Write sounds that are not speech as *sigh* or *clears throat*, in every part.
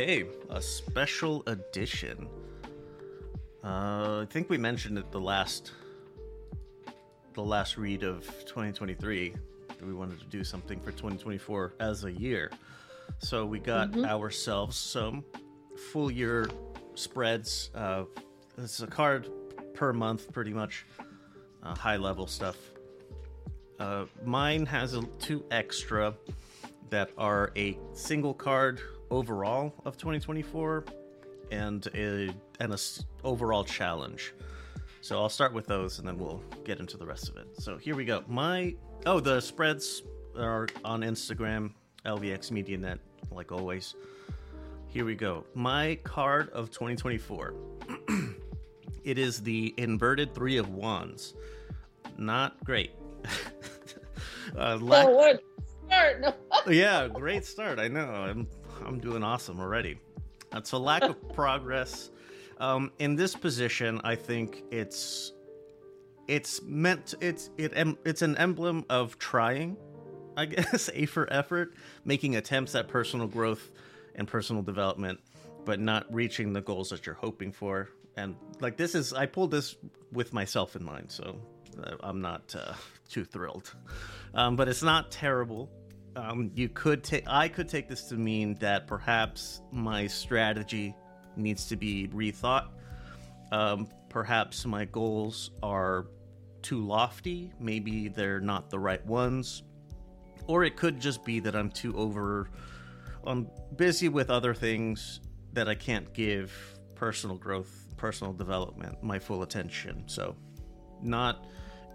Okay, a special edition. Uh, I think we mentioned it the last the last read of 2023 that we wanted to do something for 2024 as a year. So we got Mhm. ourselves some full year spreads. Uh, it's a card per month, pretty much, uh, high level stuff. Uh, mine has a, two extra that are a single card overall of 2024 and a and a s- overall challenge. So I'll start with those and then we'll get into the rest of it. So here we go. My oh the spreads are on Instagram, LVX Media Net, like always. Here we go. My card of 2024. *clears throat* it is the inverted three of wands. Not great. *laughs* uh, lack- Oh, what? Start. *laughs* Yeah, great start. I know. I'm I'm doing awesome already. It's a lack of *laughs* progress. Um, in this position, I think it's it's meant it's it em- it's an emblem of trying, I *laughs* guess, a for effort, making attempts at personal growth and personal development, but not reaching the goals that you're hoping for. And like this is, I pulled this with myself in mind, so uh, I'm not uh, too thrilled. Um, but it's not terrible. Um, you could take, I could take this to mean that perhaps my strategy needs to be rethought. Um, perhaps my goals are too lofty. Maybe they're not the right ones. Or it could just be that I'm too over. I'm busy with other things that I can't give personal growth, personal development, my full attention. So, not.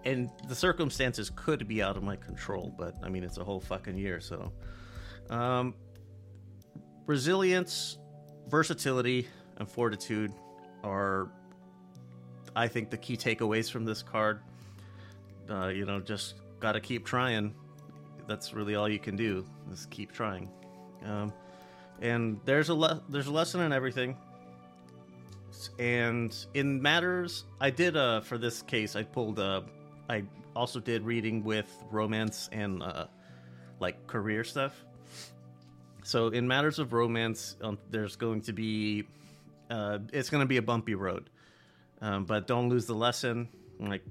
And the circumstances could be out of my control, but I mean, it's a whole fucking year, so. Um, resilience, versatility, and fortitude are, I think, the key takeaways from this card. Uh, you know, just gotta keep trying. That's really all you can do. Is keep trying. Um, and there's a le- there's a lesson in everything. And in matters, I did uh for this case, I pulled uh I also did reading with romance and uh like career stuff. So in matters of romance, um, there's going to be uh, it's going to be a bumpy road, um, but don't lose the lesson. Like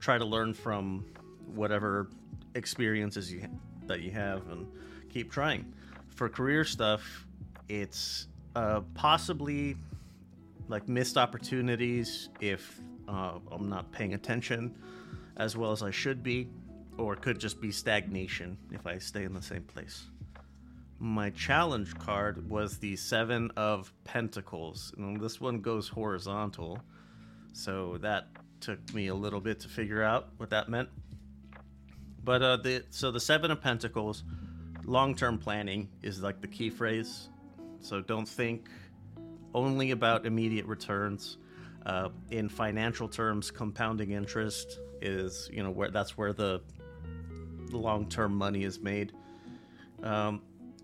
try to learn from whatever experiences you ha- that you have, and keep trying. For career stuff, it's uh, possibly like missed opportunities if uh, I'm not paying attention as well as I should be, or it could just be stagnation if I stay in the same place my challenge card was the Seven of Pentacles. And this one goes horizontal. So that took me a little bit to figure out what that meant. But uh, the so the Seven of Pentacles, long-term planning is like the key phrase. So don't think only about immediate returns. Uh, in financial terms, compounding interest is you know where that's where the long-term money is made. Um,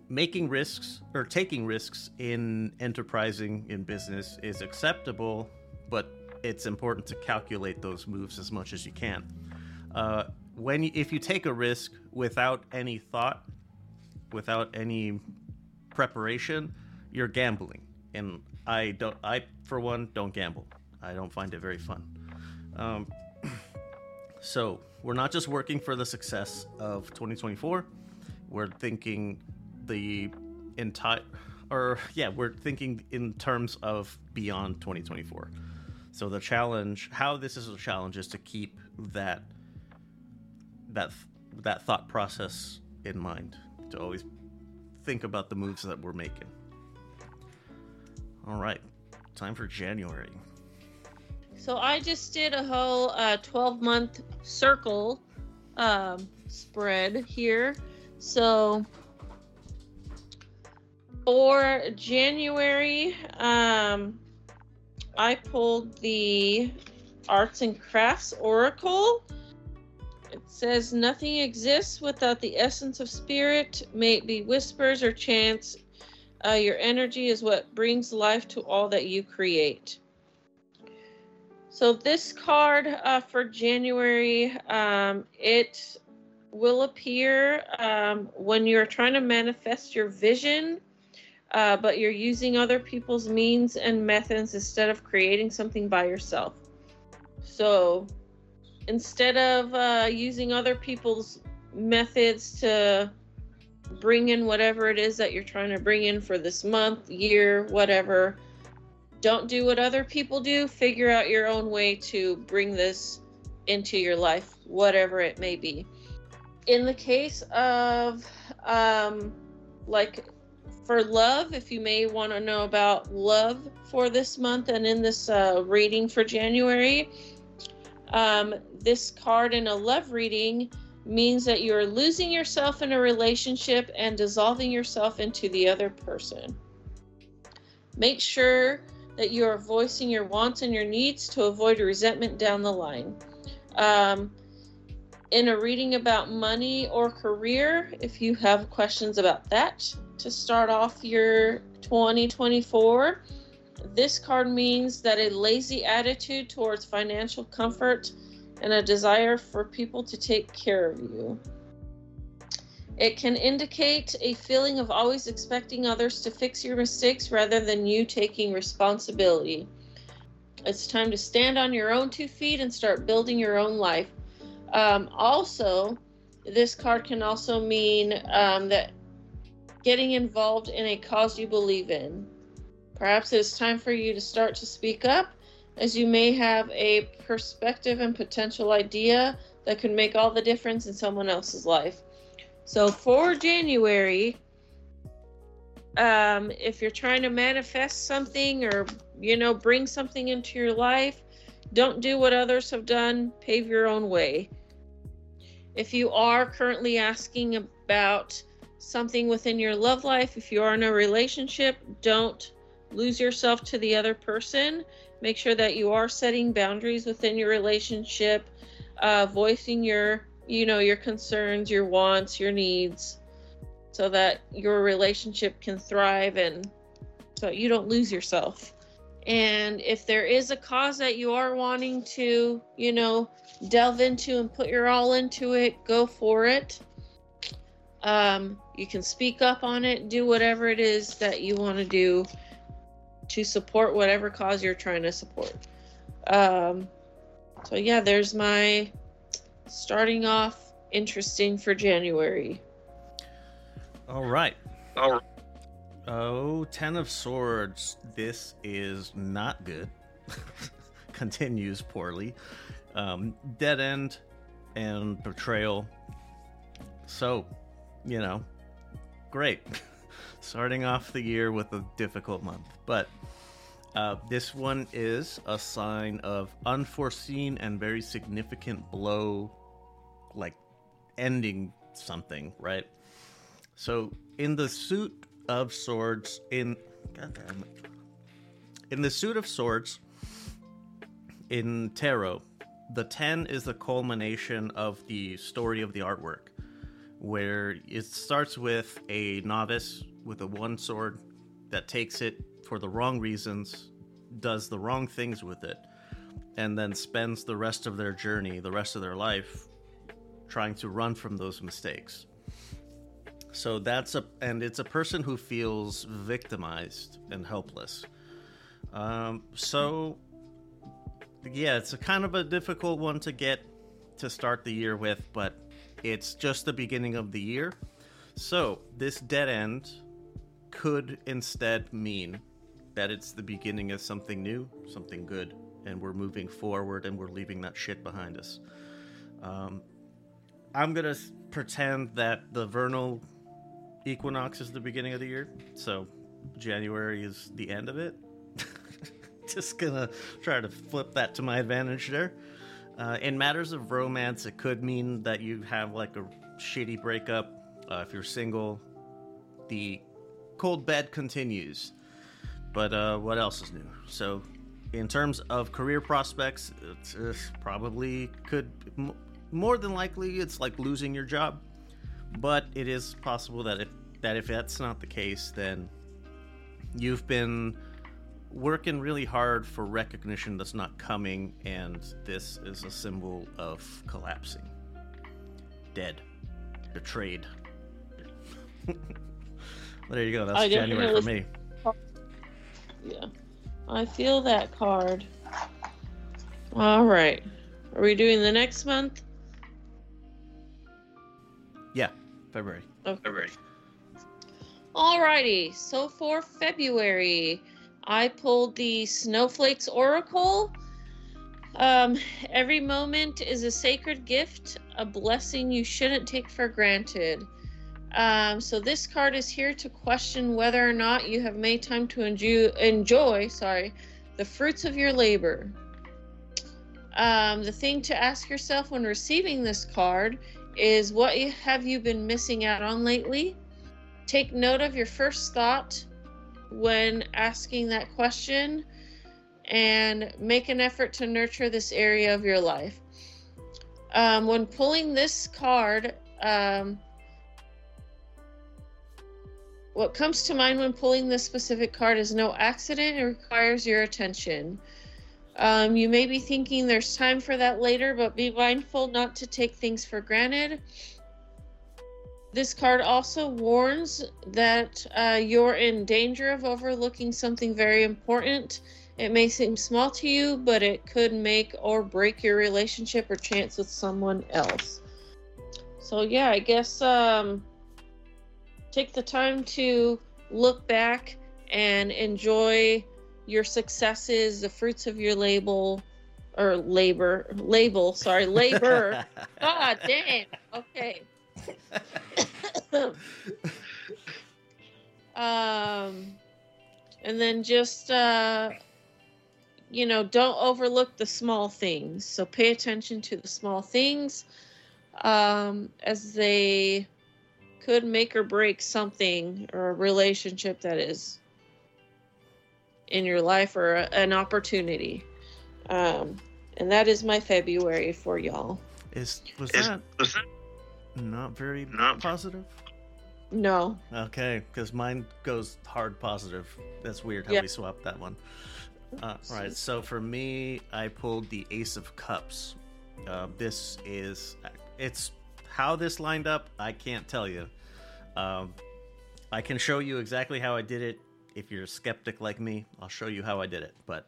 making risks or taking risks in enterprising in business is acceptable, but it's important to calculate those moves as much as you can. Uh, when if you take a risk without any thought, without any preparation, you're gambling, and I don't. I for one don't gamble. I don't find it very fun. Um, so we're not just working for the success of 2024. We're thinking the entire, or yeah, we're thinking in terms of beyond 2024. So the challenge, how this is a challenge, is to keep that that that thought process in mind. To always think about the moves that we're making. All right, time for January. So I just did a whole uh, 12 month circle um, spread here. So for January, um, I pulled the Arts and Crafts Oracle. It says nothing exists without the essence of spirit, may it be whispers or chants. Uh, your energy is what brings life to all that you create. So this card uh, for January, um, it will appear um, when you're trying to manifest your vision. uh, but you're using other people's means and methods instead of creating something by yourself. So instead of uh, using other people's methods to bring in whatever it is that you're trying to bring in for this month, year, whatever, don't do what other people do. Figure out your own way to bring this into your life, whatever it may be. In the case of um, like for love, if you may want to know about love for this month and in this uh, reading for January, um, this card in a love reading means that you're losing yourself in a relationship and dissolving yourself into the other person. Make sure that you are voicing your wants and your needs to avoid resentment down the line. Um, in a reading about money or career, if you have questions about that, to start off your 2024. This card means that a lazy attitude towards financial comfort and a desire for people to take care of you. It can indicate a feeling of always expecting others to fix your mistakes rather than you taking responsibility. It's time to stand on your own two feet and start building your own life. Um, also, this card can also mean um, that getting involved in a cause you believe in. Perhaps it is time for you to start to speak up, as you may have a perspective and potential idea that could make all the difference in someone else's life. So, for January, um, if you're trying to manifest something or, you know, bring something into your life, don't do what others have done, pave your own way. If you are currently asking about something within your love life, if you are in a relationship, don't lose yourself to the other person. Make sure that you are setting boundaries within your relationship, uh, voicing your, you know, your concerns, your wants, your needs, so that your relationship can thrive and so you don't lose yourself. And if there is a cause that you are wanting to, you know, delve into and put your all into it, go for it. Um, you can speak up on it, do whatever it is that you want to do to support whatever cause you're trying to support. Um, so, yeah, there's my starting off interesting for January. All right. All right. Oh, Ten of Swords. This is not good. *laughs* Continues poorly. Um, dead end and betrayal. So, you know, great. *laughs* Starting off the year with a difficult month. But uh, this one is a sign of unforeseen and very significant blow, like ending something, right? So, in the suit of swords, in in the suit of swords, in tarot, the ten is the culmination of the story of the artwork where it starts with a novice with a one sword that takes it for the wrong reasons, does the wrong things with it, and then spends the rest of their journey, the rest of their life, trying to run from those mistakes. So that's a, and it's a person who feels victimized and helpless. Um, so, yeah, it's a kind of a difficult one to get to start the year with, but it's just the beginning of the year. So, this dead end could instead mean that it's the beginning of something new, something good, and we're moving forward and we're leaving that shit behind us. Um, I'm to pretend that the vernal equinox is the beginning of the year. So, January is the end of it. *laughs* Just gonna try to flip that to my advantage there. Uh, in matters of romance, it could mean that you have like a shitty breakup. Uh, if you're single, the cold bed continues. But uh, what else is new? So, in terms of career prospects, uh, probably could more than likely it's like losing your job. But it is possible that if that if that's not the case, then you've been working really hard for recognition that's not coming, and this is a symbol of collapsing. Dead. Betrayed. *laughs* There you go. That's I January for me. Yeah. I feel that card. All right. Are we doing the next month? February. Okay. Alrighty, so for February, I pulled the Snowflakes Oracle. Um, every moment is a sacred gift, a blessing you shouldn't take for granted. Um, so this card is here to question whether or not you have made time to enjoy, enjoy sorry, the fruits of your labor. Um, the thing to ask yourself when receiving this card is what have you been missing out on lately? Take note of your first thought when asking that question and make an effort to nurture this area of your life. Um, when pulling this card, um, what comes to mind when pulling this specific card is no accident, it requires your attention. Um, you may be thinking there's time for that later, but be mindful not to take things for granted. This card also warns that uh, you're in danger of overlooking something very important. It may seem small to you, but it could make or break your relationship or chance with someone else. So, yeah, I guess um, take the time to look back and enjoy your successes, the fruits of your label or labor, label, sorry, labor. *laughs* God damn. Okay. *coughs* um, and then just uh, you know, don't overlook the small things. So pay attention to the small things, um, as they could make or break something or a relationship that is in your life or a, an opportunity. Um, and that is my February for y'all. Is was Is- that not very Not- positive? No. Okay, because mine goes hard positive. That's weird how Yeah. we swapped that one. Uh, right, so for me, I pulled the Ace of Cups. Uh, this is it's how this lined up. I can't tell you. Um, I can show you exactly how I did it. If you're a skeptic like me, I'll show you how I did it. But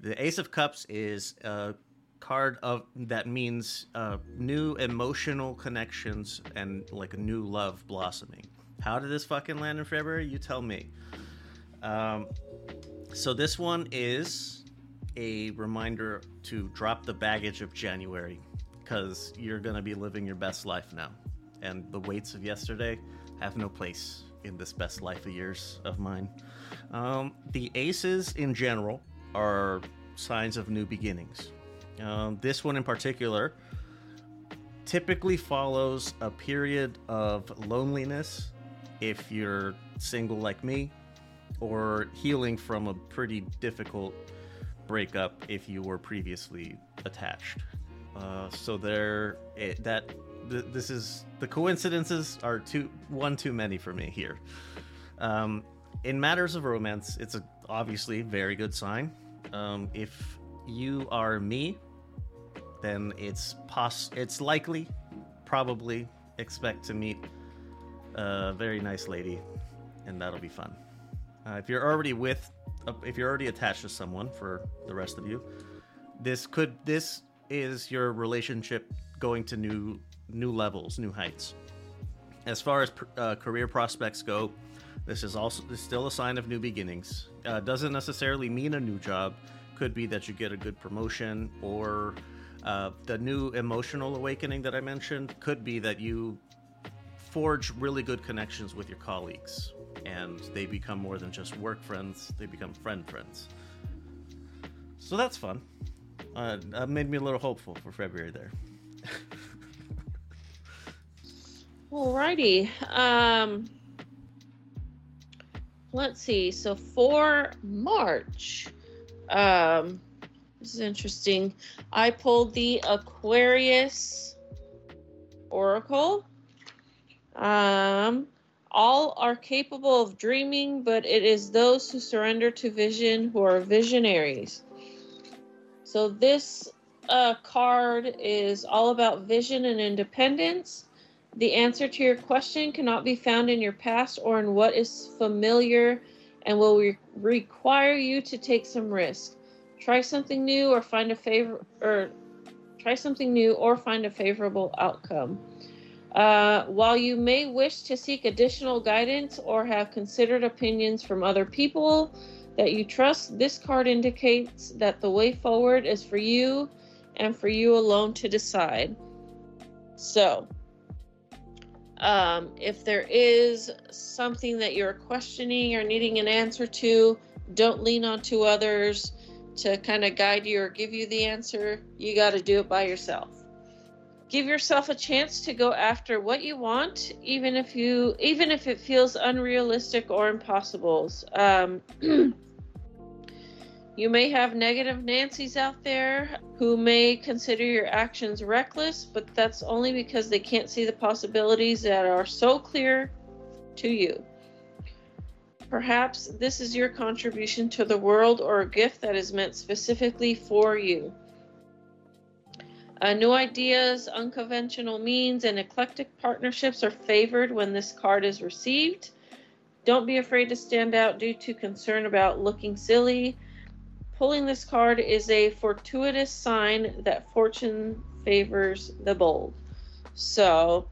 the Ace of Cups is a card of that means uh, new emotional connections and like a new love blossoming. How did this fucking land in February? You tell me. Um, so this one is a reminder to drop the baggage of January because you're gonna be living your best life now, and the weights of yesterday have no place in this best life of years of mine. Um, the aces in general are signs of new beginnings. Um, this one in particular typically follows a period of loneliness if you're single like me, or healing from a pretty difficult breakup if you were previously attached. Uh, so there, it, that th- this is the coincidences are too one too many for me here. Um, in matters of romance, it's a obviously very good sign. Um, if you are me, then it's pos it's likely, probably expect to meet a very nice lady, and that'll be fun. Uh, if you're already with, uh, if you're already attached to someone, for the rest of you, this could this is your relationship going to new new levels, new heights. As far as uh, career prospects go, this is also this is still a sign of new beginnings. Uh, doesn't necessarily mean a new job. Could be that you get a good promotion, or uh, the new emotional awakening that I mentioned. Could be that you forge really good connections with your colleagues, and they become more than just work friends. They become friend friends. So that's fun. Uh, that made me a little hopeful for February there. *laughs* Alrighty. Um, let's see. So for March, um, this is interesting. I pulled the Aquarius Oracle. Um, all are capable of dreaming, but it is those who surrender to vision who are visionaries. So this uh, card is all about vision and independence. The answer to your question cannot be found in your past or in what is familiar and will re- require you to take some risk. Try something new or find a favor or try something new or find a favorable outcome. Uh, while you may wish to seek additional guidance or have considered opinions from other people that you trust, this card indicates that the way forward is for you and for you alone to decide. So, um, if there is something that you're questioning or needing an answer to, don't lean on to others to kind of guide you or give you the answer. You got to do it by yourself. Give yourself a chance to go after what you want, even if you, even if it feels unrealistic or impossible. Um, *clears throat* You may have negative Nancy's out there who may consider your actions reckless, but that's only because they can't see the possibilities that are so clear to you. Perhaps this is your contribution to the world or a gift that is meant specifically for you. Uh, new ideas, unconventional means, and eclectic partnerships are favored when this card is received. Don't be afraid to stand out due to concern about looking silly Pulling this card is a fortuitous sign that fortune favors the bold. So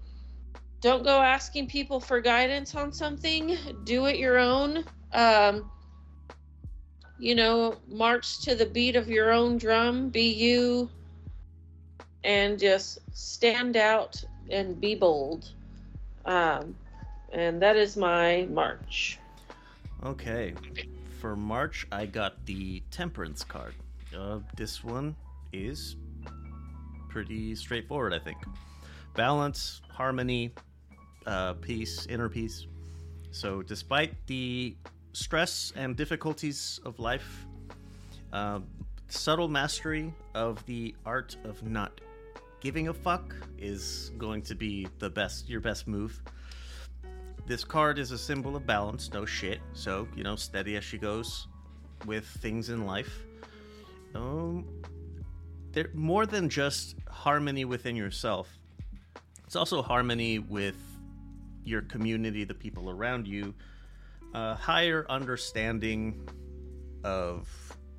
don't go asking people for guidance on something. Do it your own. Um, you know, march to the beat of your own drum. Be you and just stand out and be bold. Um, and that is my march. Okay for March, I got the Temperance card. Uh, this one is pretty straightforward, I think. Balance, harmony, uh, peace, inner peace. So, despite the stress and difficulties of life, uh, subtle mastery of the art of not giving a fuck is going to be the best, your best move. This card is a symbol of balance, no shit. So, you know, steady as she goes with things in life. Um, they're more than just harmony within yourself. It's also harmony with your community, the people around you, a higher understanding of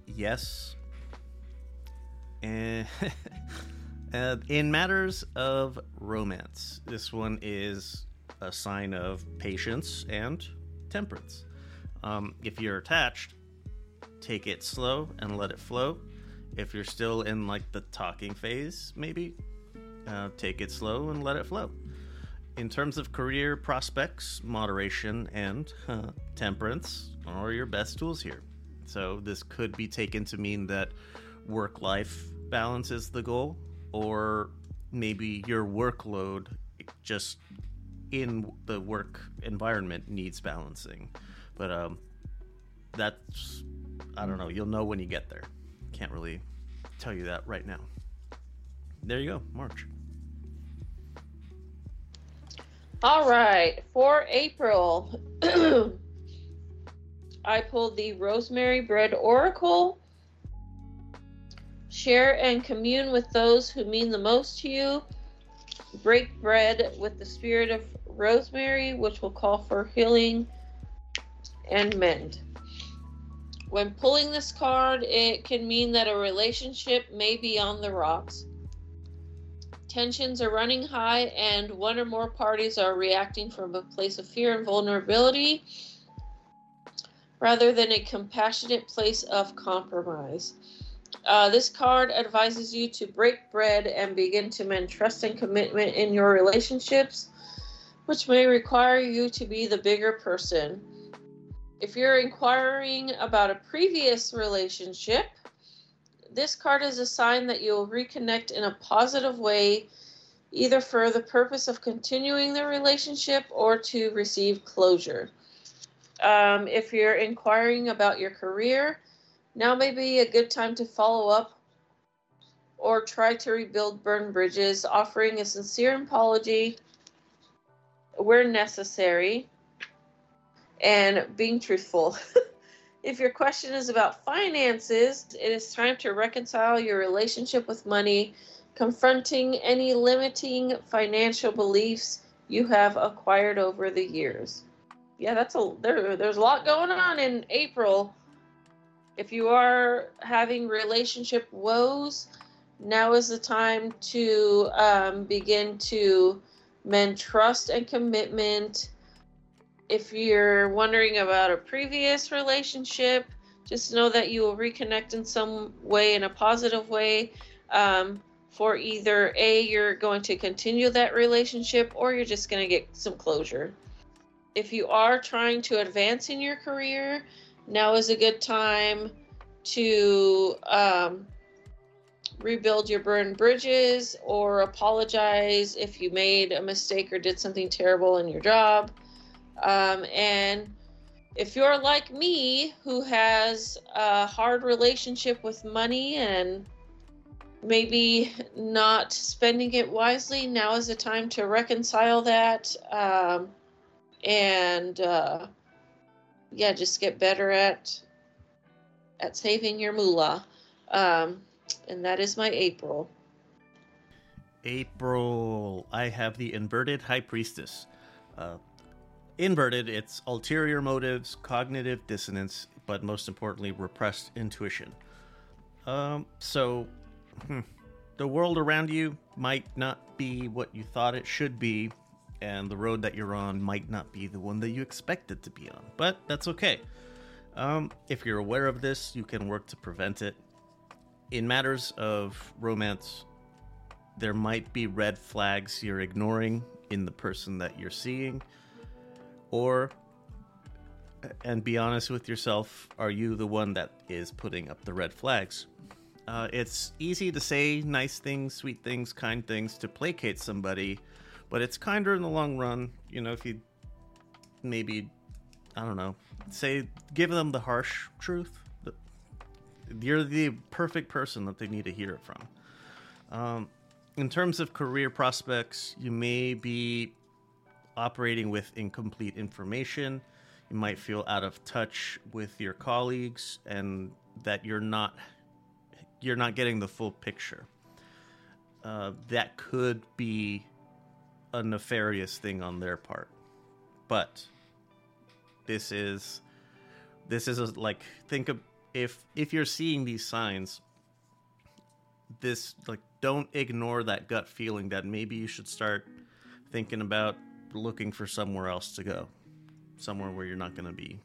yes. And *laughs* in matters of romance, this one is a sign of patience and temperance. Um, if you're attached, take it slow and let it flow. If you're still in like the talking phase, maybe uh, take it slow and let it flow. In terms of career prospects, moderation and temperance are your best tools here. So, this could be taken to mean that work life balance is the goal, or maybe your workload just in the work environment needs balancing. But um, that's I don't know. You'll know when you get there. Can't really tell you that right now. There you go, March. All right, for April, *clears throat* I pulled the Rosemary Bread Oracle. Share and commune with those who mean the most to you. Break bread with the spirit of rosemary, which will call for healing and mend. When pulling this card, it can mean that a relationship may be on the rocks. Tensions are running high, and one or more parties are reacting from a place of fear and vulnerability rather than a compassionate place of compromise. Uh, this card advises you to break bread and begin to mend trust and commitment in your relationships which may require you to be the bigger person. If you're inquiring about a previous relationship, this card is a sign that you'll reconnect in a positive way, either for the purpose of continuing the relationship or to receive closure. Um, if you're inquiring about your career, now may be a good time to follow up or try to rebuild burned bridges, offering a sincere apology where necessary, and being truthful. *laughs* if your question is about finances, it is time to reconcile your relationship with money, confronting any limiting financial beliefs you have acquired over the years. Yeah, that's a there. There's a lot going on in April. If you are having relationship woes, now is the time to um, begin to mend trust and commitment. If you're wondering about a previous relationship, just know that you will reconnect in some way, in a positive way. Um, for either A, you're going to continue that relationship, or you're just going to get some closure. If you are trying to advance in your career, now is a good time to um, rebuild your burned bridges or apologize if you made a mistake or did something terrible in your job. Um, and if you're like me, who has a hard relationship with money and maybe not spending it wisely, now is the time to reconcile that um, and uh, yeah, just get better at at saving your moolah. Um, and that is my April. April, I have the inverted high priestess. Uh, inverted, it's ulterior motives, cognitive dissonance, but most importantly, repressed intuition. Um, so, hmm, the world around you might not be what you thought it should be, and the road that you're on might not be the one that you expected to be on, but that's okay. Um, if you're aware of this, you can work to prevent it. In matters of romance, there might be red flags you're ignoring in the person that you're seeing, or, and be honest with yourself, are you the one that is putting up the red flags? Uh, it's easy to say nice things, sweet things, kind things to placate somebody, but it's kinder in the long run. You know, if you maybe, I don't know, say, give them the harsh truth. You're the perfect person that they need to hear it from. Um, in terms of career prospects, you may be operating with incomplete information. You might feel out of touch with your colleagues and that you're not you're not getting the full picture. Uh, that could be a nefarious thing on their part, but this is this is a, like think of if if you're seeing these signs, this like don't ignore that gut feeling that maybe you should start thinking about looking for somewhere else to go, somewhere where you're not going to be,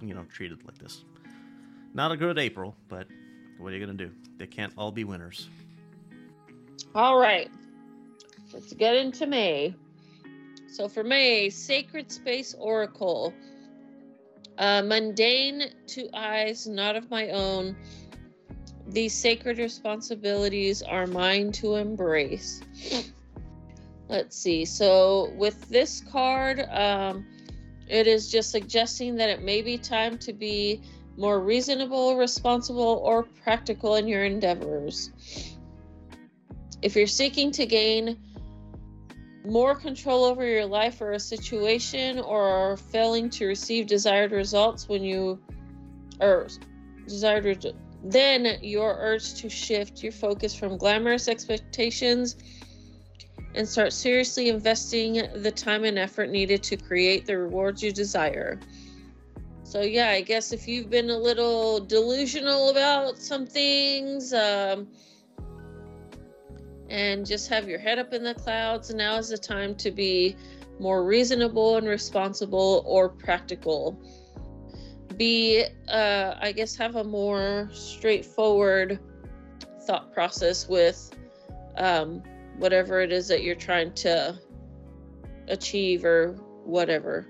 you know, treated like this. Not a good April, but what are you going to do? They can't all be winners. All right. Let's get into May. So for May, Sacred Space Oracle. Uh, mundane to eyes not of my own. These sacred responsibilities are mine to embrace. Let's see. So with this card, um, it is just suggesting that it may be time to be more reasonable, responsible, or practical in your endeavors. If you're seeking to gain more control over your life or a situation, or failing to receive desired results when you or desired, then your urge to shift your focus from glamorous expectations and start seriously investing the time and effort needed to create the rewards you desire. So yeah, I guess if you've been a little delusional about some things, um, and just have your head up in the clouds, now is the time to be more reasonable and responsible or practical. Be, uh, I guess, have a more straightforward thought process with um, whatever it is that you're trying to achieve or whatever.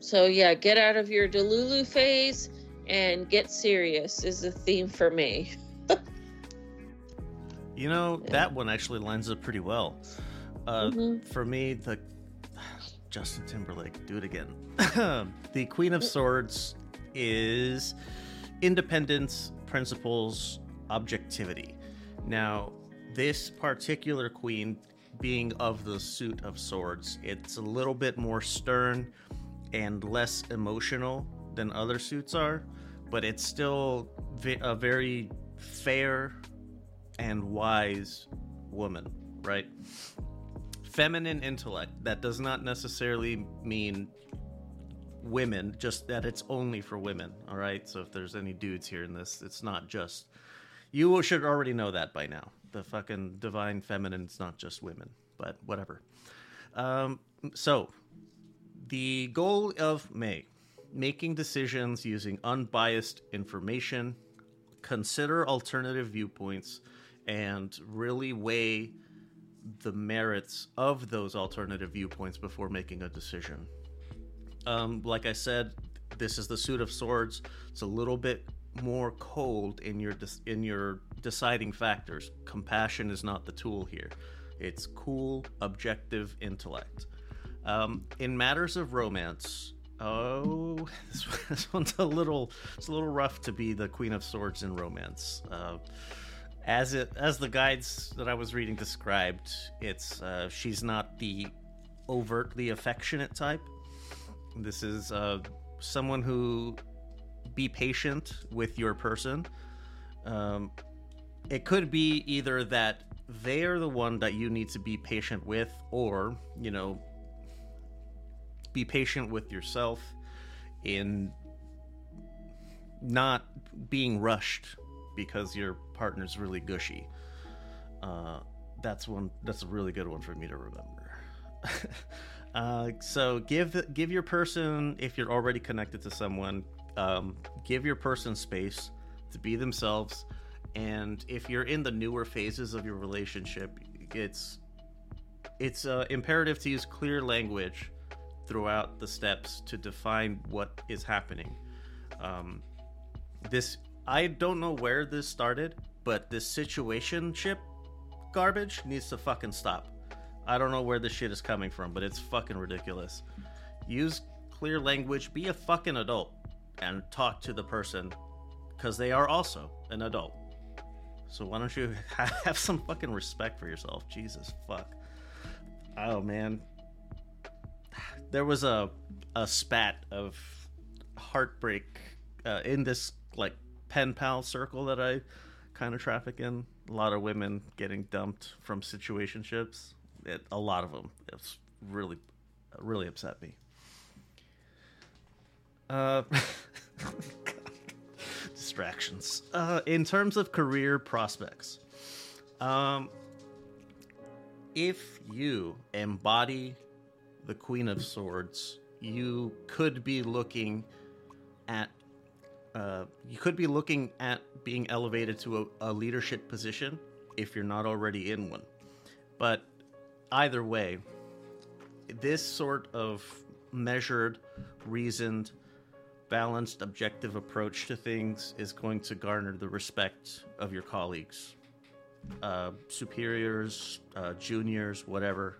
So yeah, get out of your Delulu phase and get serious is the theme for me. You know, yeah. that one actually lines up pretty well. Uh, mm-hmm. For me, the *sighs* Justin Timberlake, do it again. *laughs* the Queen of Swords is independence, principles, objectivity. Now, this particular queen, being of the suit of swords, it's a little bit more stern and less emotional than other suits are, but it's still a very fair and wise woman, right? feminine intellect. That does not necessarily mean women, just that it's only for women. All right. So if there's any dudes here in this, it's not just. You should already know that by now. The fucking divine feminine is not just women, but whatever. Um, so, the goal of May making decisions using unbiased information, consider alternative viewpoints, and really weigh the merits of those alternative viewpoints before making a decision. Um, like I said, this is the suit of swords. It's a little bit more cold in your in your deciding factors. Compassion is not the tool here. It's cool, objective intellect. Um, in matters of romance, oh, this, *laughs* this, one's a little it's a little rough to be the Queen of Swords in romance. Uh, as it as the guides that I was reading described, it's uh, she's not the overtly affectionate type. This is uh, someone who be patient with your person. Um, it could be either that they are the one that you need to be patient with, or you know, be patient with yourself in not being rushed because your partner's really gushy. Uh, that's one. That's a really good one for me to remember. *laughs* uh, so give give your person if you're already connected to someone, um, give your person space to be themselves. And if you're in the newer phases of your relationship, it's it's uh, imperative to use clear language throughout the steps to define what is happening. Um, this I don't know where this started, but this situationship garbage needs to fucking stop. I don't know where this shit is coming from, but it's fucking ridiculous. Use clear language, be a fucking adult, and talk to the person because they are also an adult. So why don't you *laughs* have some fucking respect for yourself? Jesus fuck. Oh man. There was a a spat of heartbreak uh, in this like pen pal circle that I kind of traffic in. A lot of women getting dumped from situationships. It, a lot of them. It's really, really upset me. Uh, *laughs* distractions. Uh, in terms of career prospects, um, if you embody the Queen of Swords, you could be looking at uh, you could be looking at being elevated to a, a, leadership position if you're not already in one. But either way, this sort of measured, reasoned, balanced, objective approach to things is going to garner the respect of your colleagues, uh, superiors, uh, juniors, whatever.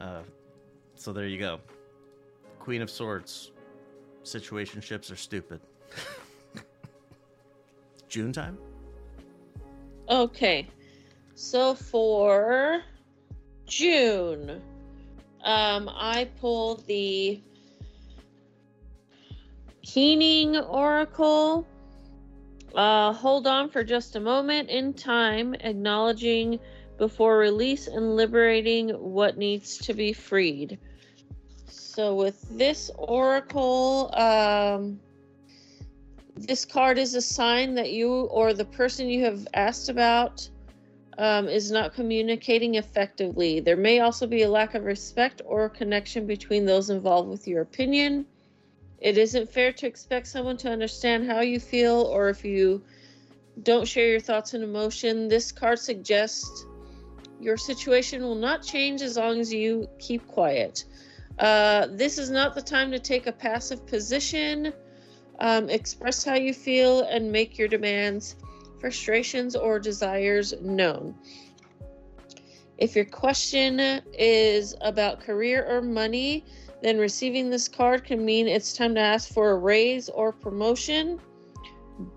Uh, so there you go. Queen of Swords. Situationships are stupid. *laughs* June time? Okay. So for June, um, I pulled the Keening Oracle. Uh, hold on for just a moment in time, acknowledging before release and liberating what needs to be freed. So, with this oracle, um, this card is a sign that you or the person you have asked about um, is not communicating effectively. There may also be a lack of respect or connection between those involved with your opinion. It isn't fair to expect someone to understand how you feel or if you don't share your thoughts and emotion. This card suggests your situation will not change as long as you keep quiet. Uh, this is not the time to take a passive position. Um, express how you feel and make your demands, frustrations, or desires known. If your question is about career or money, then receiving this card can mean it's time to ask for a raise or promotion,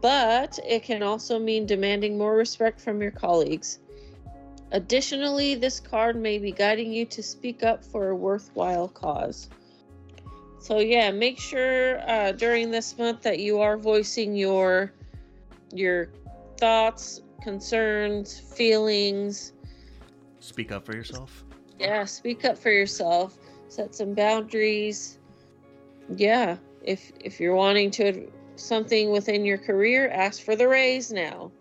but it can also mean demanding more respect from your colleagues. Additionally, this card may be guiding you to speak up for a worthwhile cause. So yeah, make sure uh, during this month that you are voicing your your thoughts, concerns, feelings. Speak up for yourself. Yeah, speak up for yourself. Set some boundaries. Yeah, if if you're wanting to something within your career, ask for the raise now.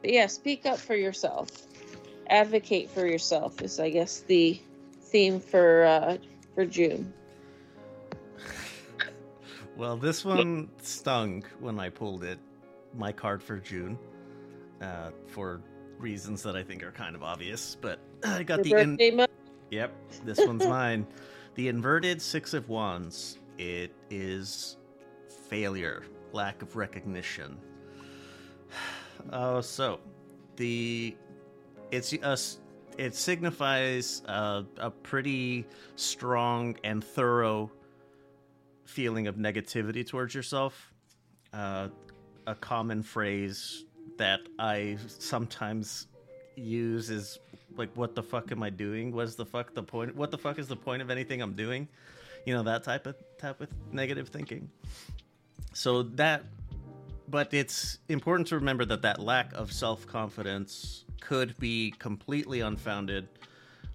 But yeah, speak up for yourself. Advocate for yourself is, I guess, the theme for uh, for June. Well, this one stung when I pulled it, my card for June, uh, for reasons that I think are kind of obvious. But *clears throat* I got Your the in-? Yep, *laughs* this one's mine. The inverted Six of Wands. It is failure, lack of recognition. *sighs* Oh, so the it's a s- it signifies uh, a pretty strong and thorough feeling of negativity towards yourself. Uh, a common phrase that I sometimes use is like what the fuck am i doing? What's the fuck the point what the fuck is the point of anything i'm doing? You know that type of type of negative thinking. So that but it's important to remember that that lack of self-confidence could be completely unfounded.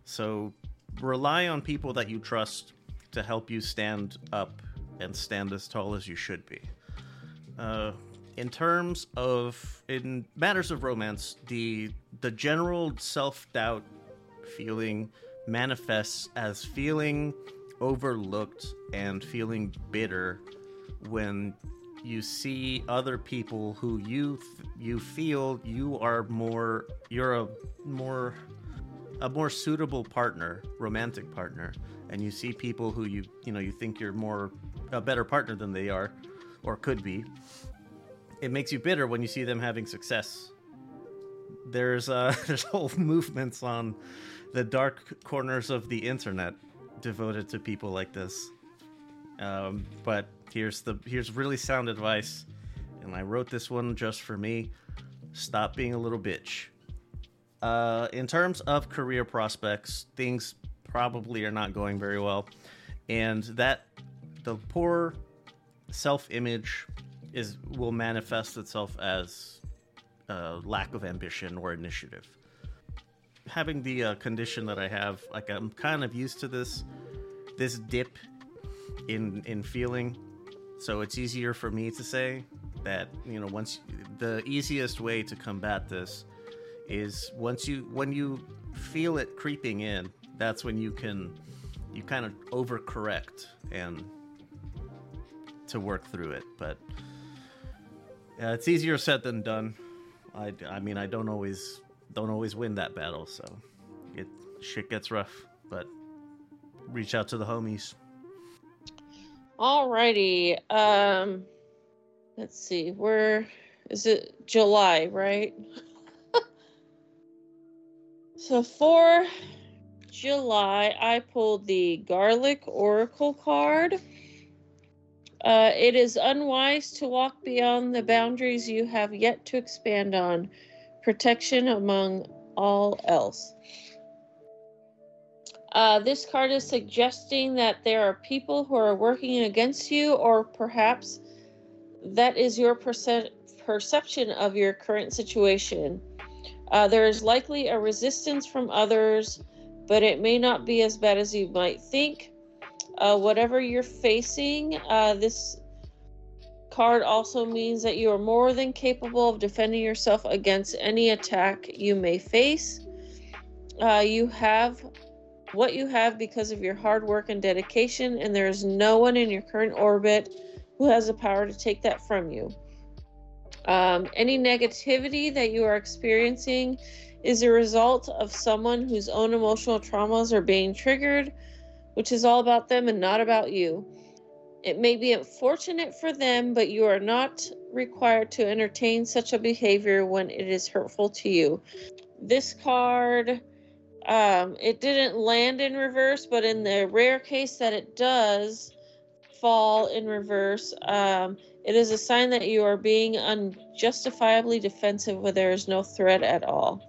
So rely on people that you trust to help you stand up and stand as tall as you should be. Uh, in terms of in matters of romance, the the general self doubt feeling manifests as feeling overlooked and feeling bitter when you see other people who you th- you feel you are more you're a more a more suitable partner, romantic partner, and you see people who you you know you think you're more a better partner than they are or could be it makes you bitter when you see them having success. There's uh, *laughs* there's whole movements on the dark corners of the internet devoted to people like this. Um, but here's the here's really sound advice, and I wrote this one just for me. Stop being a little bitch. Uh, in terms of career prospects, things probably are not going very well, and that the poor self-image is will manifest itself as uh, lack of ambition or initiative. Having the uh, condition that I have, like I'm kind of used to this this dip in in feeling, so it's easier for me to say that you know once the easiest way to combat this is once you when you feel it creeping in, that's when you can you kind of overcorrect and to work through it, but. Yeah, it's easier said than done. I, I mean, I don't always don't always win that battle, so it shit gets rough. But reach out to the homies. Alrighty. Um, let's see. Where is it? July, right? *laughs* so for July, I pulled the Garlic Oracle card. Uh, it is unwise to walk beyond the boundaries you have yet to expand on. Protection among all else. Uh, this card is suggesting that there are people who are working against you, or perhaps that is your perce- perception of your current situation. Uh, there is likely a resistance from others, but it may not be as bad as you might think. Uh, whatever you're facing, uh, this card also means that you are more than capable of defending yourself against any attack you may face. Uh, you have what you have because of your hard work and dedication, and there is no one in your current orbit who has the power to take that from you. Um, any negativity that you are experiencing is a result of someone whose own emotional traumas are being triggered, which is all about them and not about you. It may be unfortunate for them, but you are not required to entertain such a behavior when it is hurtful to you. This card, um, it didn't land in reverse, but in the rare case that it does fall in reverse, um, it is a sign that you are being unjustifiably defensive where there is no threat at all.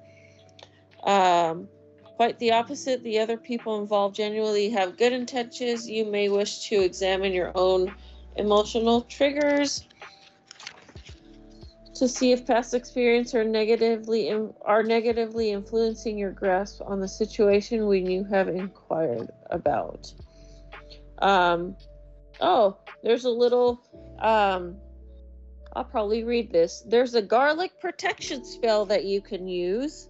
Um, quite the opposite, the other people involved genuinely have good intentions. You may wish to examine your own emotional triggers. to see if past experience are negatively are negatively influencing your grasp on the situation when you have inquired about. Um, oh, there's a little. Um, I'll probably read this. There's a garlic protection spell that you can use.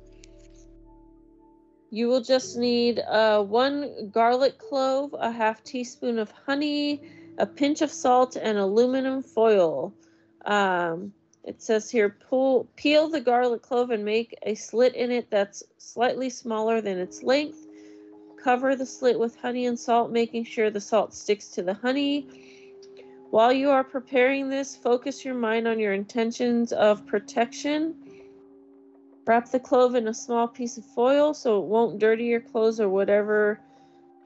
You will just need uh, one garlic clove, a half teaspoon of honey, a pinch of salt, and aluminum foil. Um, it says here, pull, peel the garlic clove and make a slit in it that's slightly smaller than its length. Cover the slit with honey and salt, making sure the salt sticks to the honey. While you are preparing this, focus your mind on your intentions of protection. Wrap the clove in a small piece of foil so it won't dirty your clothes or whatever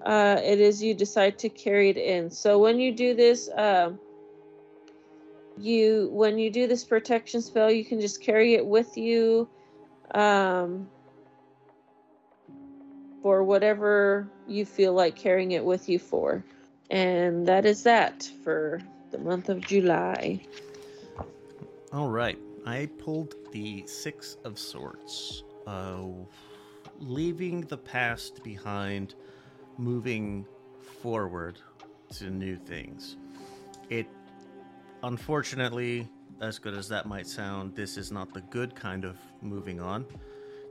uh, it is you decide to carry it in. So when you do this, uh, you when you do this protection spell you can just carry it with you um, for whatever you feel like carrying it with you for. And that is that for the month of july. All right i pulled the six of swords uh, leaving the past behind moving forward to new things it Unfortunately, as good as that might sound, this is not the good kind of moving on.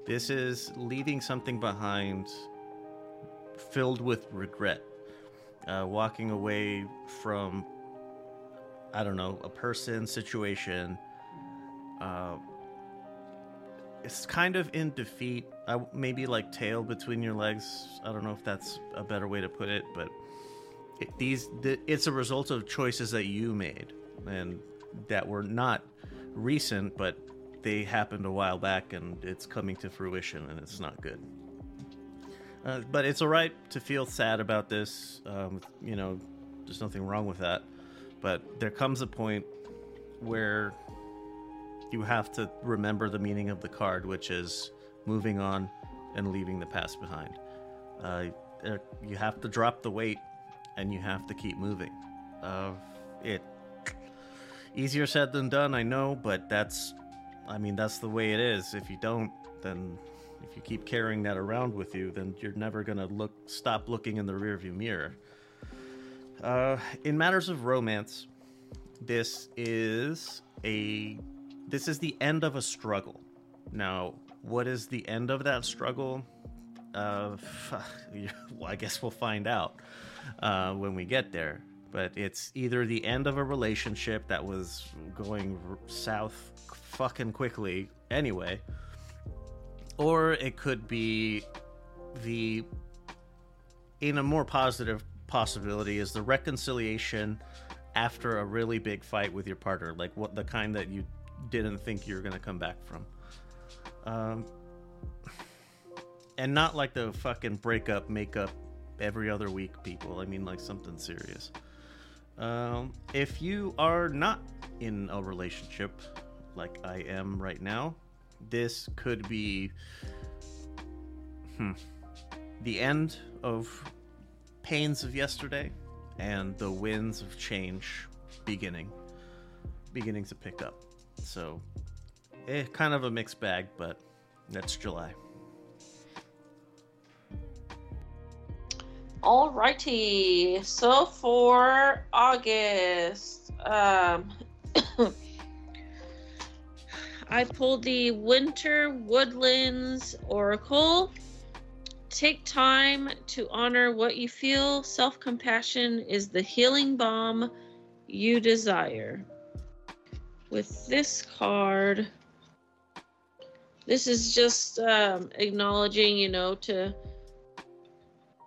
This is leaving something behind filled with regret. Uh, walking away from, I don't know, a person, situation. Uh, it's kind of in defeat. I, maybe like tail between your legs. I don't know if that's a better way to put it, but it, these the, it's a result of choices that you made and that were not recent, but they happened a while back, and it's coming to fruition, and it's not good. Uh, but it's all right to feel sad about this. Um, you know, there's nothing wrong with that. But there comes a point where you have to remember the meaning of the card, which is moving on and leaving the past behind. Uh, you have to drop the weight, and you have to keep moving. Uh, it easier said than done, I know, but that's, I mean, that's the way it is. If you don't, then if you keep carrying that around with you, then you're never gonna look, stop looking in the rearview mirror. Uh, in matters of romance, this is a, this is the end of a struggle. Now, what is the end of that struggle? Uh, *laughs* well, I guess we'll find out uh, when we get there but it's either the end of a relationship that was going south fucking quickly anyway, or it could be the in a more positive possibility is the reconciliation after a really big fight with your partner, like what the kind that you didn't think you were gonna come back from. Um, and not like the fucking breakup, makeup every other week people. I mean, like something serious. Um, if you are not in a relationship like I am right now, this could be hmm, the end of pains of yesterday and the winds of change beginning beginning to pick up. So, eh, kind of a mixed bag, but that's July. Alrighty, so for August, um, *coughs* I pulled the Winter Woodlands Oracle. Take time to honor what you feel. Self compassion is the healing balm you desire. With this card, this is just um, acknowledging, you know, to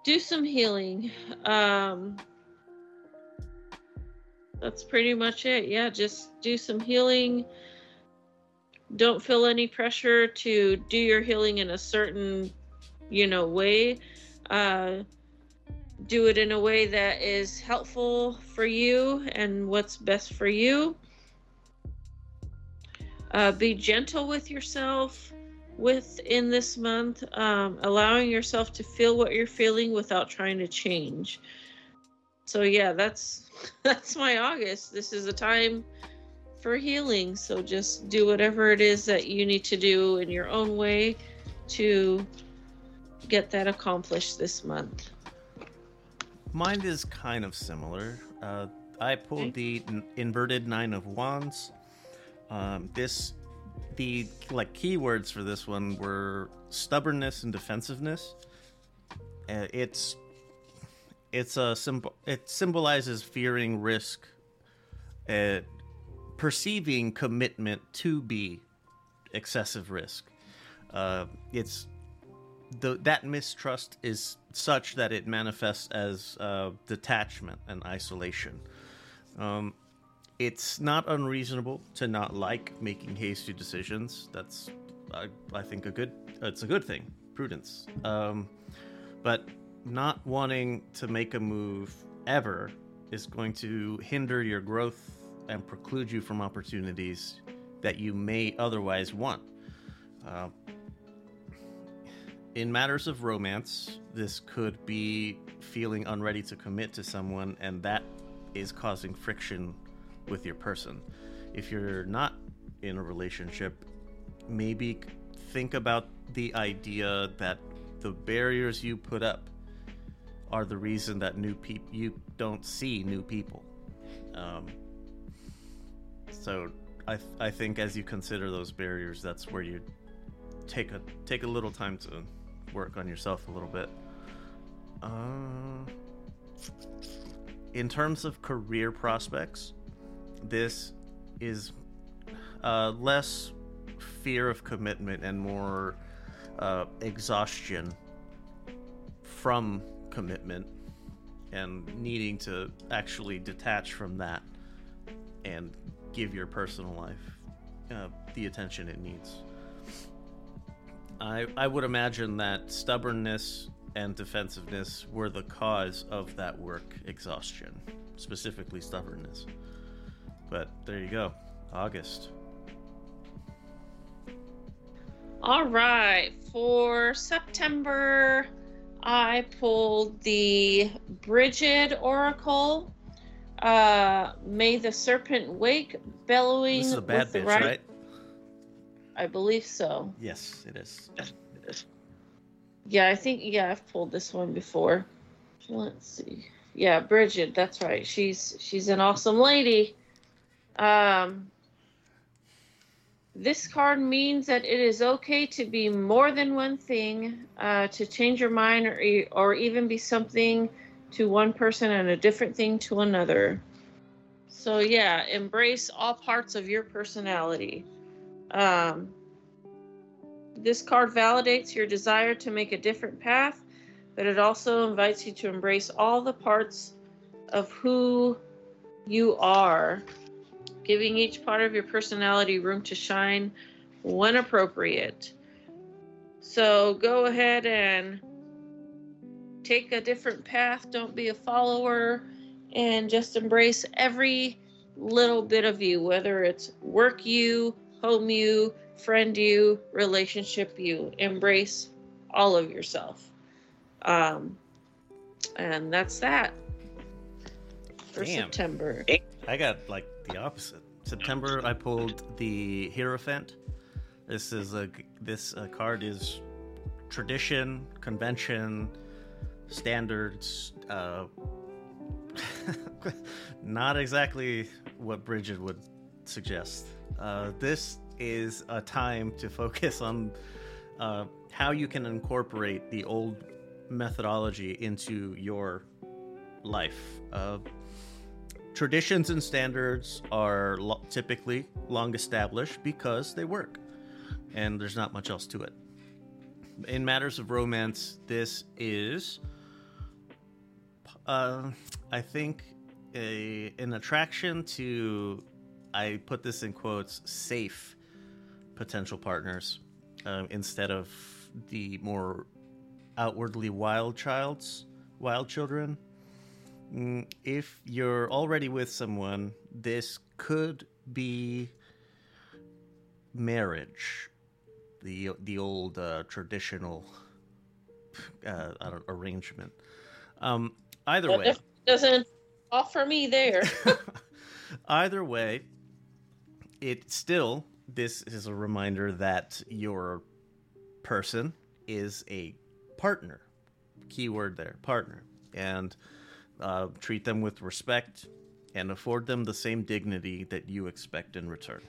do some healing. Um, that's pretty much it. Yeah, just do some healing. Don't feel any pressure to do your healing in a certain, you know, way. Uh, do it in a way that is helpful for you and what's best for you. Uh, be gentle with yourself within this month, um, allowing yourself to feel what you're feeling without trying to change. So yeah, that's *laughs* that's my August. This is a time for healing. So just do whatever it is that you need to do in your own way to get that accomplished this month. Mine is kind of similar. Uh, I pulled the n- inverted nine of wands. Um, this, the like keywords for this one were stubbornness and defensiveness. Uh, it's it's a symbol. It symbolizes fearing risk, uh, perceiving commitment to be excessive risk. Uh, it's the that mistrust is such that it manifests as uh, detachment and isolation. Um, it's not unreasonable to not like making hasty decisions. That's, I, I think, a good. It's a good thing. Prudence. Um, but not wanting to make a move ever is going to hinder your growth and preclude you from opportunities that you may otherwise want. Uh, in matters of romance, this could be feeling unready to commit to someone, and that is causing friction with your person. If you're not in a relationship, maybe think about the idea that the barriers you put up are the reason that new people you don't see new people. Um, so I th- I think as you consider those barriers, that's where you take a take a little time to work on yourself a little bit. Uh, in terms of career prospects, this is uh, less fear of commitment and more uh, exhaustion from commitment and needing to actually detach from that and give your personal life uh, the attention it needs. I, I would imagine that stubbornness and defensiveness were the cause of that work exhaustion, specifically stubbornness. But there you go, August. All right, for September, I pulled the Brigid Oracle. Uh, may the serpent wake, bellowing. This is a bad bitch, right- right? I believe so. Yes, it is. Yeah, I think yeah, I've pulled this one before. Let's see. Yeah, Bridget, that's right. She's she's an awesome lady. Um this card means that it is okay to be more than one thing, uh, to change your mind, or, or even be something to one person and a different thing to another. So, yeah, embrace all parts of your personality. Um, this card validates your desire to make a different path, but it also invites you to embrace all the parts of who you are, giving each part of your personality room to shine when appropriate. So go ahead and take a different path. Don't be a follower and just embrace every little bit of you, whether it's work you, home you, friend you, relationship you. Embrace all of yourself. Um, and that's that for Damn. September. I got like the opposite. September, I pulled the Hierophant. This is a this uh, card is tradition, convention, standards. Uh, *laughs* not exactly what Bridget would suggest. Uh, this is a time to focus on uh, how you can incorporate the old methodology into your life. Uh, traditions and standards are lo- typically long established because they work, and there's not much else to it. In matters of romance, this is, uh, I think, a an attraction to, I put this in quotes, safe potential partners um, instead of the more outwardly wild childs, wild children. Mm, if you're already with someone, this could be marriage, the the old uh, traditional uh, I don't, arrangement. Um, either way, doesn't offer me there. *laughs* *laughs* either way, it still this is a reminder that your person is a partner. Keyword there, partner, and uh, treat them with respect and afford them the same dignity that you expect in return.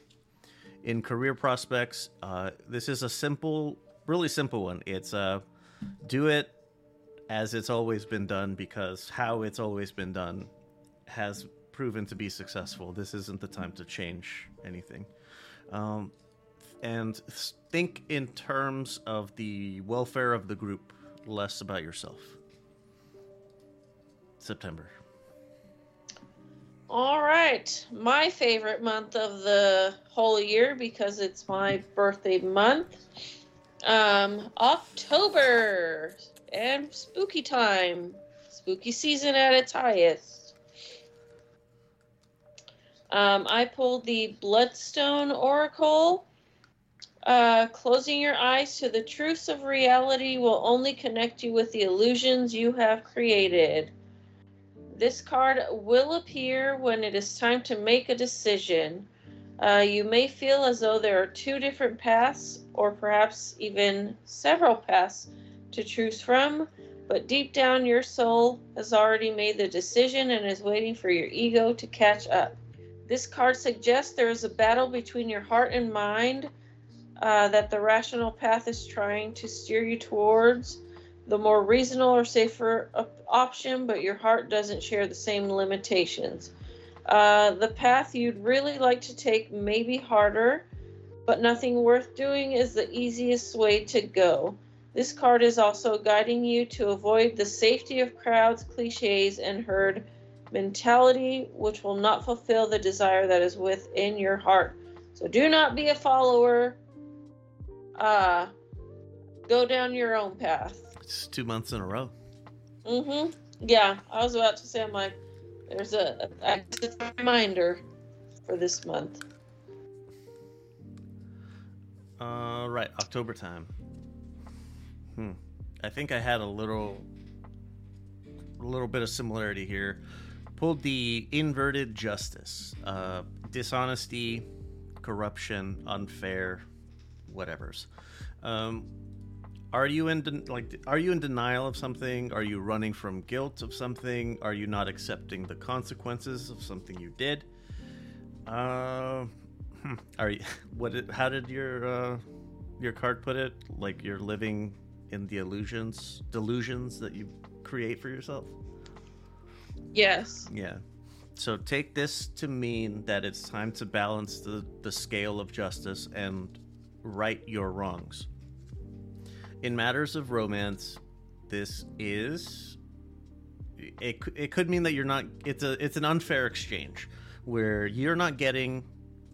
In career prospects, uh, this is a simple, really simple one. It's uh, do it as it's always been done because how it's always been done has proven to be successful. This isn't the time to change anything. Um, and think in terms of the welfare of the group, less about yourself. September. All right. My favorite month of the whole year because it's my birthday month. Um, October and spooky time. Spooky season at its highest. Um, I pulled the Bloodstone Oracle. Uh, closing your eyes to the truths of reality will only connect you with the illusions you have created. This card will appear when it is time to make a decision. Uh, you may feel as though there are two different paths, or perhaps even several paths to choose from, but deep down, your soul has already made the decision and is waiting for your ego to catch up. This card suggests there is a battle between your heart and mind uh, that the rational path is trying to steer you towards the more reasonable or safer option, but your heart doesn't share the same limitations. Uh, the path you'd really like to take may be harder, but nothing worth doing is the easiest way to go. This card is also guiding you to avoid the safety of crowds, cliches, and herd mentality, which will not fulfill the desire that is within your heart. So do not be a follower. Uh, go down your own path. It's two months in a row. Mm-hmm. Yeah, I was about to say, I'm like, there's a, a, a reminder for this month. Uh, right, October time. Hmm. I think I had a little, a little bit of similarity here. Pulled the inverted justice, uh, dishonesty, corruption, unfair, whatever's. Um, are you in de- like are you in denial of something? Are you running from guilt of something? Are you not accepting the consequences of something you did? Uh hmm, are you *laughs* what did, how did your uh your card put it? Like you're living in the illusions delusions that you create for yourself? Yes. Yeah. So take this to mean that it's time to balance the the scale of justice and right your wrongs in matters of romance, this is it. It could mean that you're not. It's a. It's an unfair exchange where you're not getting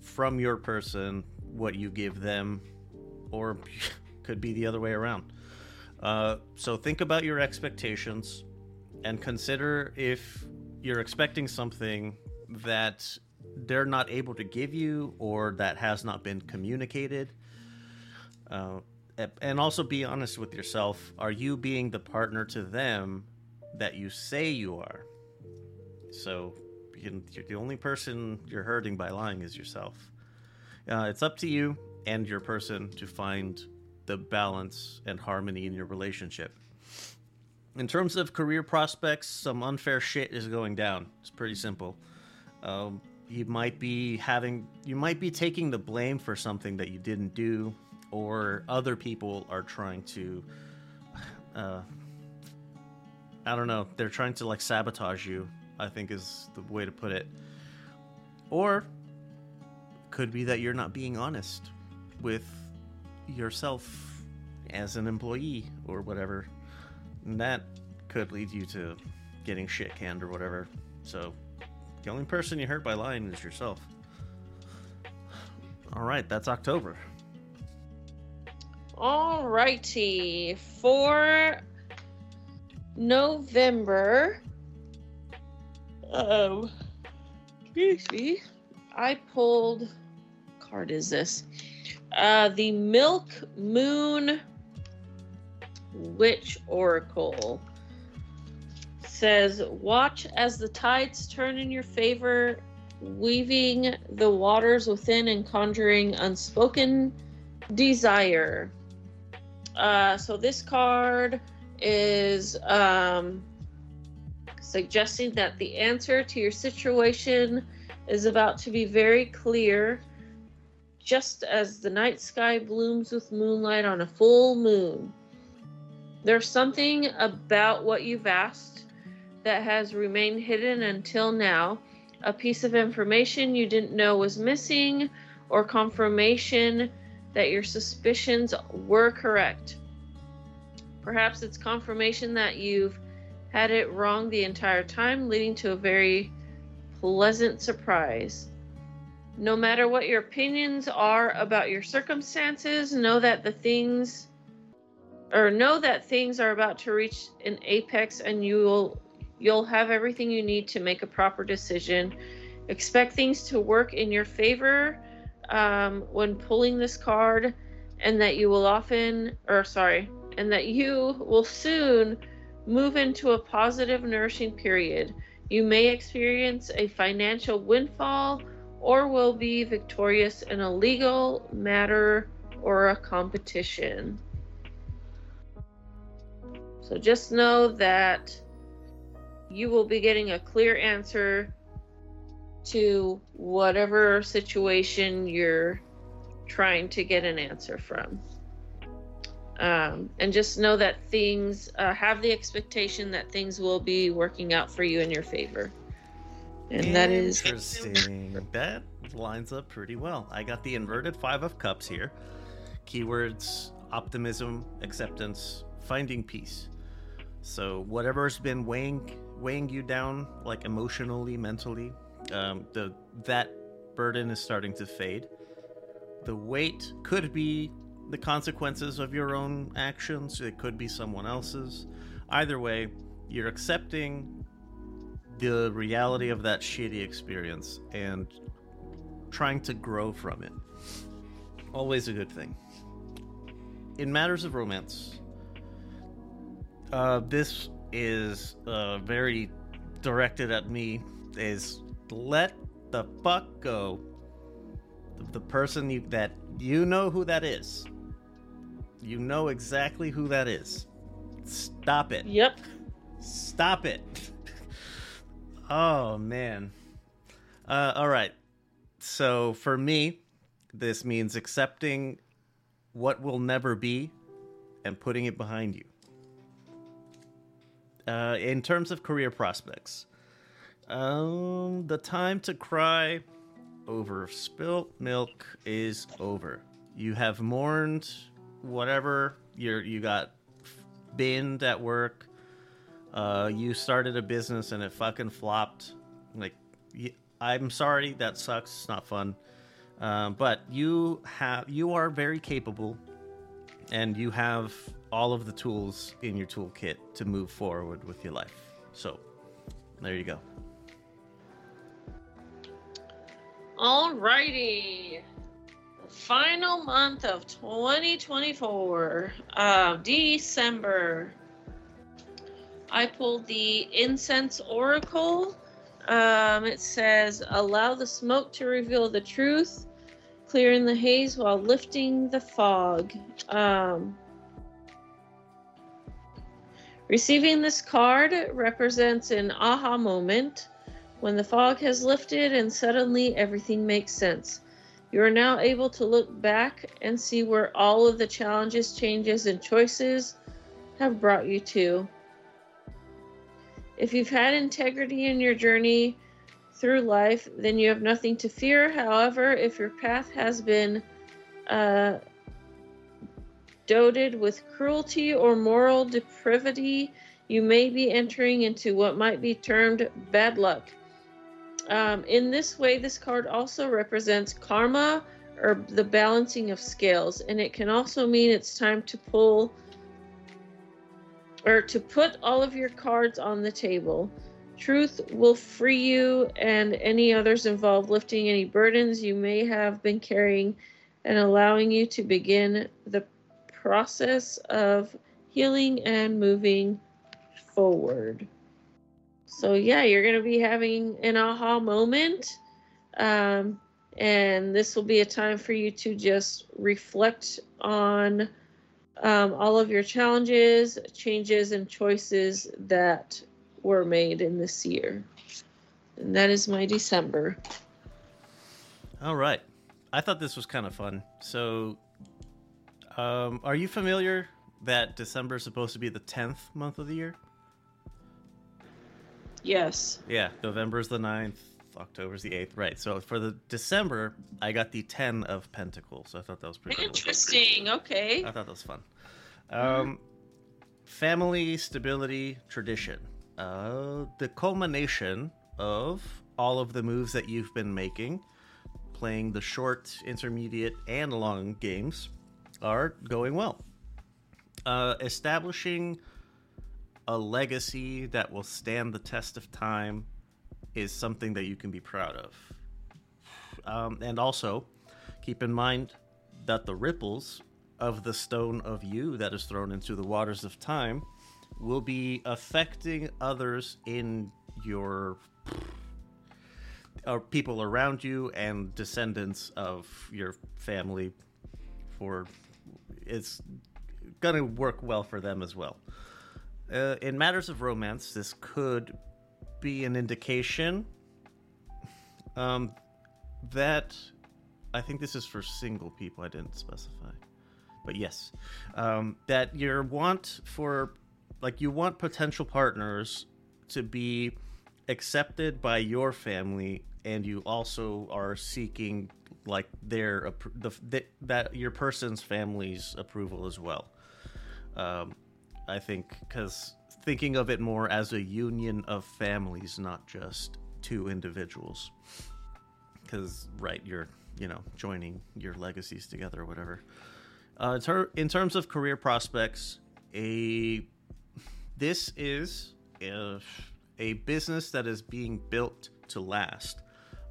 from your person what you give them, or *laughs* could be the other way around. Uh, so think about your expectations and consider if you're expecting something that they're not able to give you or that has not been communicated. Uh, and also be honest with yourself. Are you being the partner to them that you say you are? So you are the only person you're hurting by lying is yourself. Uh, it's up to you and your person to find the balance and harmony in your relationship. In terms of career prospects, some unfair shit is going down. It's pretty simple. Um, you might be having, you might be taking the blame for something that you didn't do or other people are trying to uh, I don't know, they're trying to like sabotage you, I think is the way to put it. Or could be that you're not being honest with yourself as an employee or whatever. And that could lead you to getting shit canned or whatever. So the only person you hurt by lying is yourself. All right, that's October. Alrighty. For November. Oh. Excuse me. I pulled. Card is this? Uh, the Milk Moon Witch Oracle says, "Watch as the tides turn in your favor weaving the waters within and conjuring unspoken desire. Uh, so this card is um, suggesting that the answer to your situation is about to be very clear, just as the night sky blooms with moonlight on a full moon. There's something about what you've asked that has remained hidden until now, a piece of information you didn't know was missing, or confirmation that your suspicions were correct. Perhaps it's confirmation that you've had it wrong the entire time, leading to a very pleasant surprise. No matter what your opinions are about your circumstances, know that the things or know that things are about to reach an apex and you will you'll have everything you need to make a proper decision. Expect things to work in your favor um, when pulling this card, and that you will often, or sorry, and that you will soon move into a positive, nourishing period. You may experience a financial windfall or will be victorious in a legal matter or a competition. So just know that you will be getting a clear answer to whatever situation you're trying to get an answer from. Um, and just know that things uh, have the expectation that things will be working out for you in your favor. And that is interesting. that lines up pretty well. I got the inverted five of cups here. Keywords: optimism, acceptance, finding peace. So whatever's been weighing weighing you down, like emotionally, mentally, um, the that burden is starting to fade. The weight could be the consequences of your own actions. It could be someone else's. Either way, you're accepting the reality of that shitty experience and trying to grow from it. Always a good thing. In matters of romance, uh, this is uh, very directed at me. Is let the fuck go. The person you, that you know who that is. You know exactly who that is. Stop it. Yep. Stop it. *laughs* oh man. Uh, all right. So for me, this means accepting what will never be and putting it behind you. Uh, in terms of career prospects, um, the time to cry over spilt milk is over. You have mourned whatever you're you got binned at work. Uh, you started a business and it fucking flopped. Like, I'm sorry, that sucks. It's not fun. Um, but you have you are very capable, and you have all of the tools in your toolkit to move forward with your life. So, there you go. Alrighty. Final month of 2024, uh, December. I pulled the Incense Oracle. Um, it says, Allow the smoke to reveal the truth, clearing the haze while lifting the fog. Um, receiving this card represents an aha moment when the fog has lifted and suddenly everything makes sense. You are now able to look back and see where all of the challenges, changes, and choices have brought you to. If you've had integrity in your journey through life, then you have nothing to fear. However, if your path has been uh, dotted with cruelty or moral depravity, you may be entering into what might be termed bad luck. Um, in this way, this card also represents karma or the balancing of scales, and it can also mean it's time to pull or to put all of your cards on the table. Truth will free you and any others involved lifting any burdens you may have been carrying and allowing you to begin the process of healing and moving forward. So yeah, you're gonna be having an aha moment. Um, and this will be a time for you to just reflect on um, all of your challenges, changes, and choices that were made in this year. And that is my December. All right. I thought this was kind of fun. So, um, are you familiar that December is supposed to be the 10th month of the year? Yes. Yeah, November is the 9th, October is the 8th. Right. So, for the December, I got the 10 of Pentacles. So I thought that was pretty cool. Interesting. Okay. I thought that was fun. Um, family, stability, tradition. Uh, the culmination of all of the moves that you've been making, playing the short, intermediate, and long games, are going well. Uh, establishing a legacy that will stand the test of time is something that you can be proud of. Um, and also, keep in mind that the ripples of the stone of you that is thrown into the waters of time will be affecting others in your or people around you and descendants of your family for it's gonna work well for them as well uh, in matters of romance this could be an indication um, that i think this is for single people i didn't specify but yes, um, that your want for, like, you want potential partners to be accepted by your family, and you also are seeking like their the, that your person's family's approval as well. Um, I think because thinking of it more as a union of families, not just two individuals. Because right, you're you know joining your legacies together or whatever. Uh, in, ter- in terms of career prospects, a this is a, a business that is being built to last,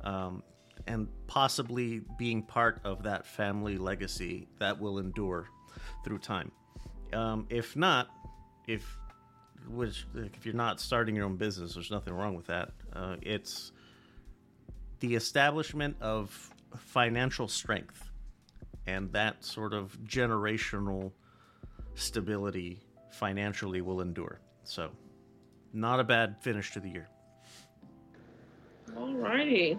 um, and possibly being part of that family legacy that will endure through time. Um, if not, if which if you're not starting your own business, there's nothing wrong with that. Uh, it's the establishment of financial strength and that sort of generational stability financially will endure. So, not a bad finish to the year. Alrighty.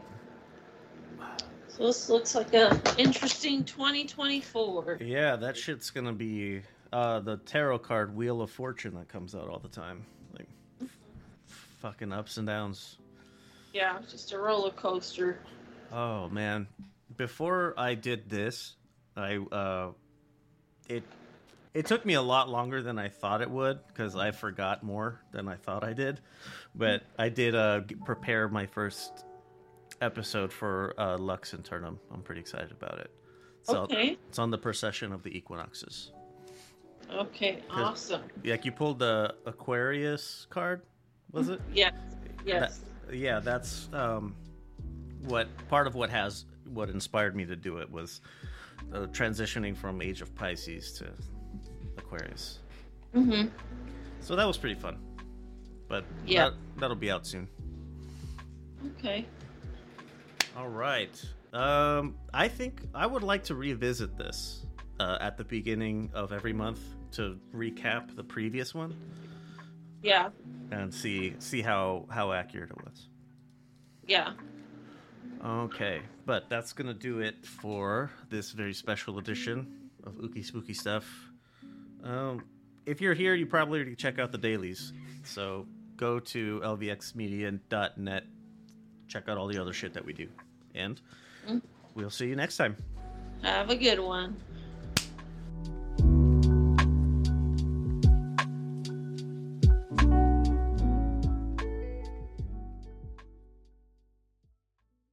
So this looks like a interesting 2024. Yeah, that shit's gonna be uh, the tarot card Wheel of Fortune that comes out all the time. Like fucking ups and downs. Yeah, just a roller coaster. Oh man. Before I did this, I uh, it it took me a lot longer than I thought it would because I forgot more than I thought I did. But I did uh, prepare my first episode for uh, Lux Internum. I'm pretty excited about it. So okay. It's on the precession of the equinoxes. Okay, awesome. Like you pulled the Aquarius card, was it? Yes. Yes. That, yeah, that's um, what part of what has what inspired me to do it was uh, transitioning from Age of Pisces to Aquarius. Mm-hmm. So that was pretty fun. But yeah, that, that'll be out soon. Okay. All right. Um, I think I would like to revisit this uh, at the beginning of every month to recap the previous one. Yeah. And see see how how accurate it was. Yeah. Okay, but that's gonna do it for this very special edition of Ooky Spooky Stuff. Um, if you're here, you probably already check out the dailies. So go to lvxmedia.net, check out all the other shit that we do, and Mm. we'll see you next time. Have a good one.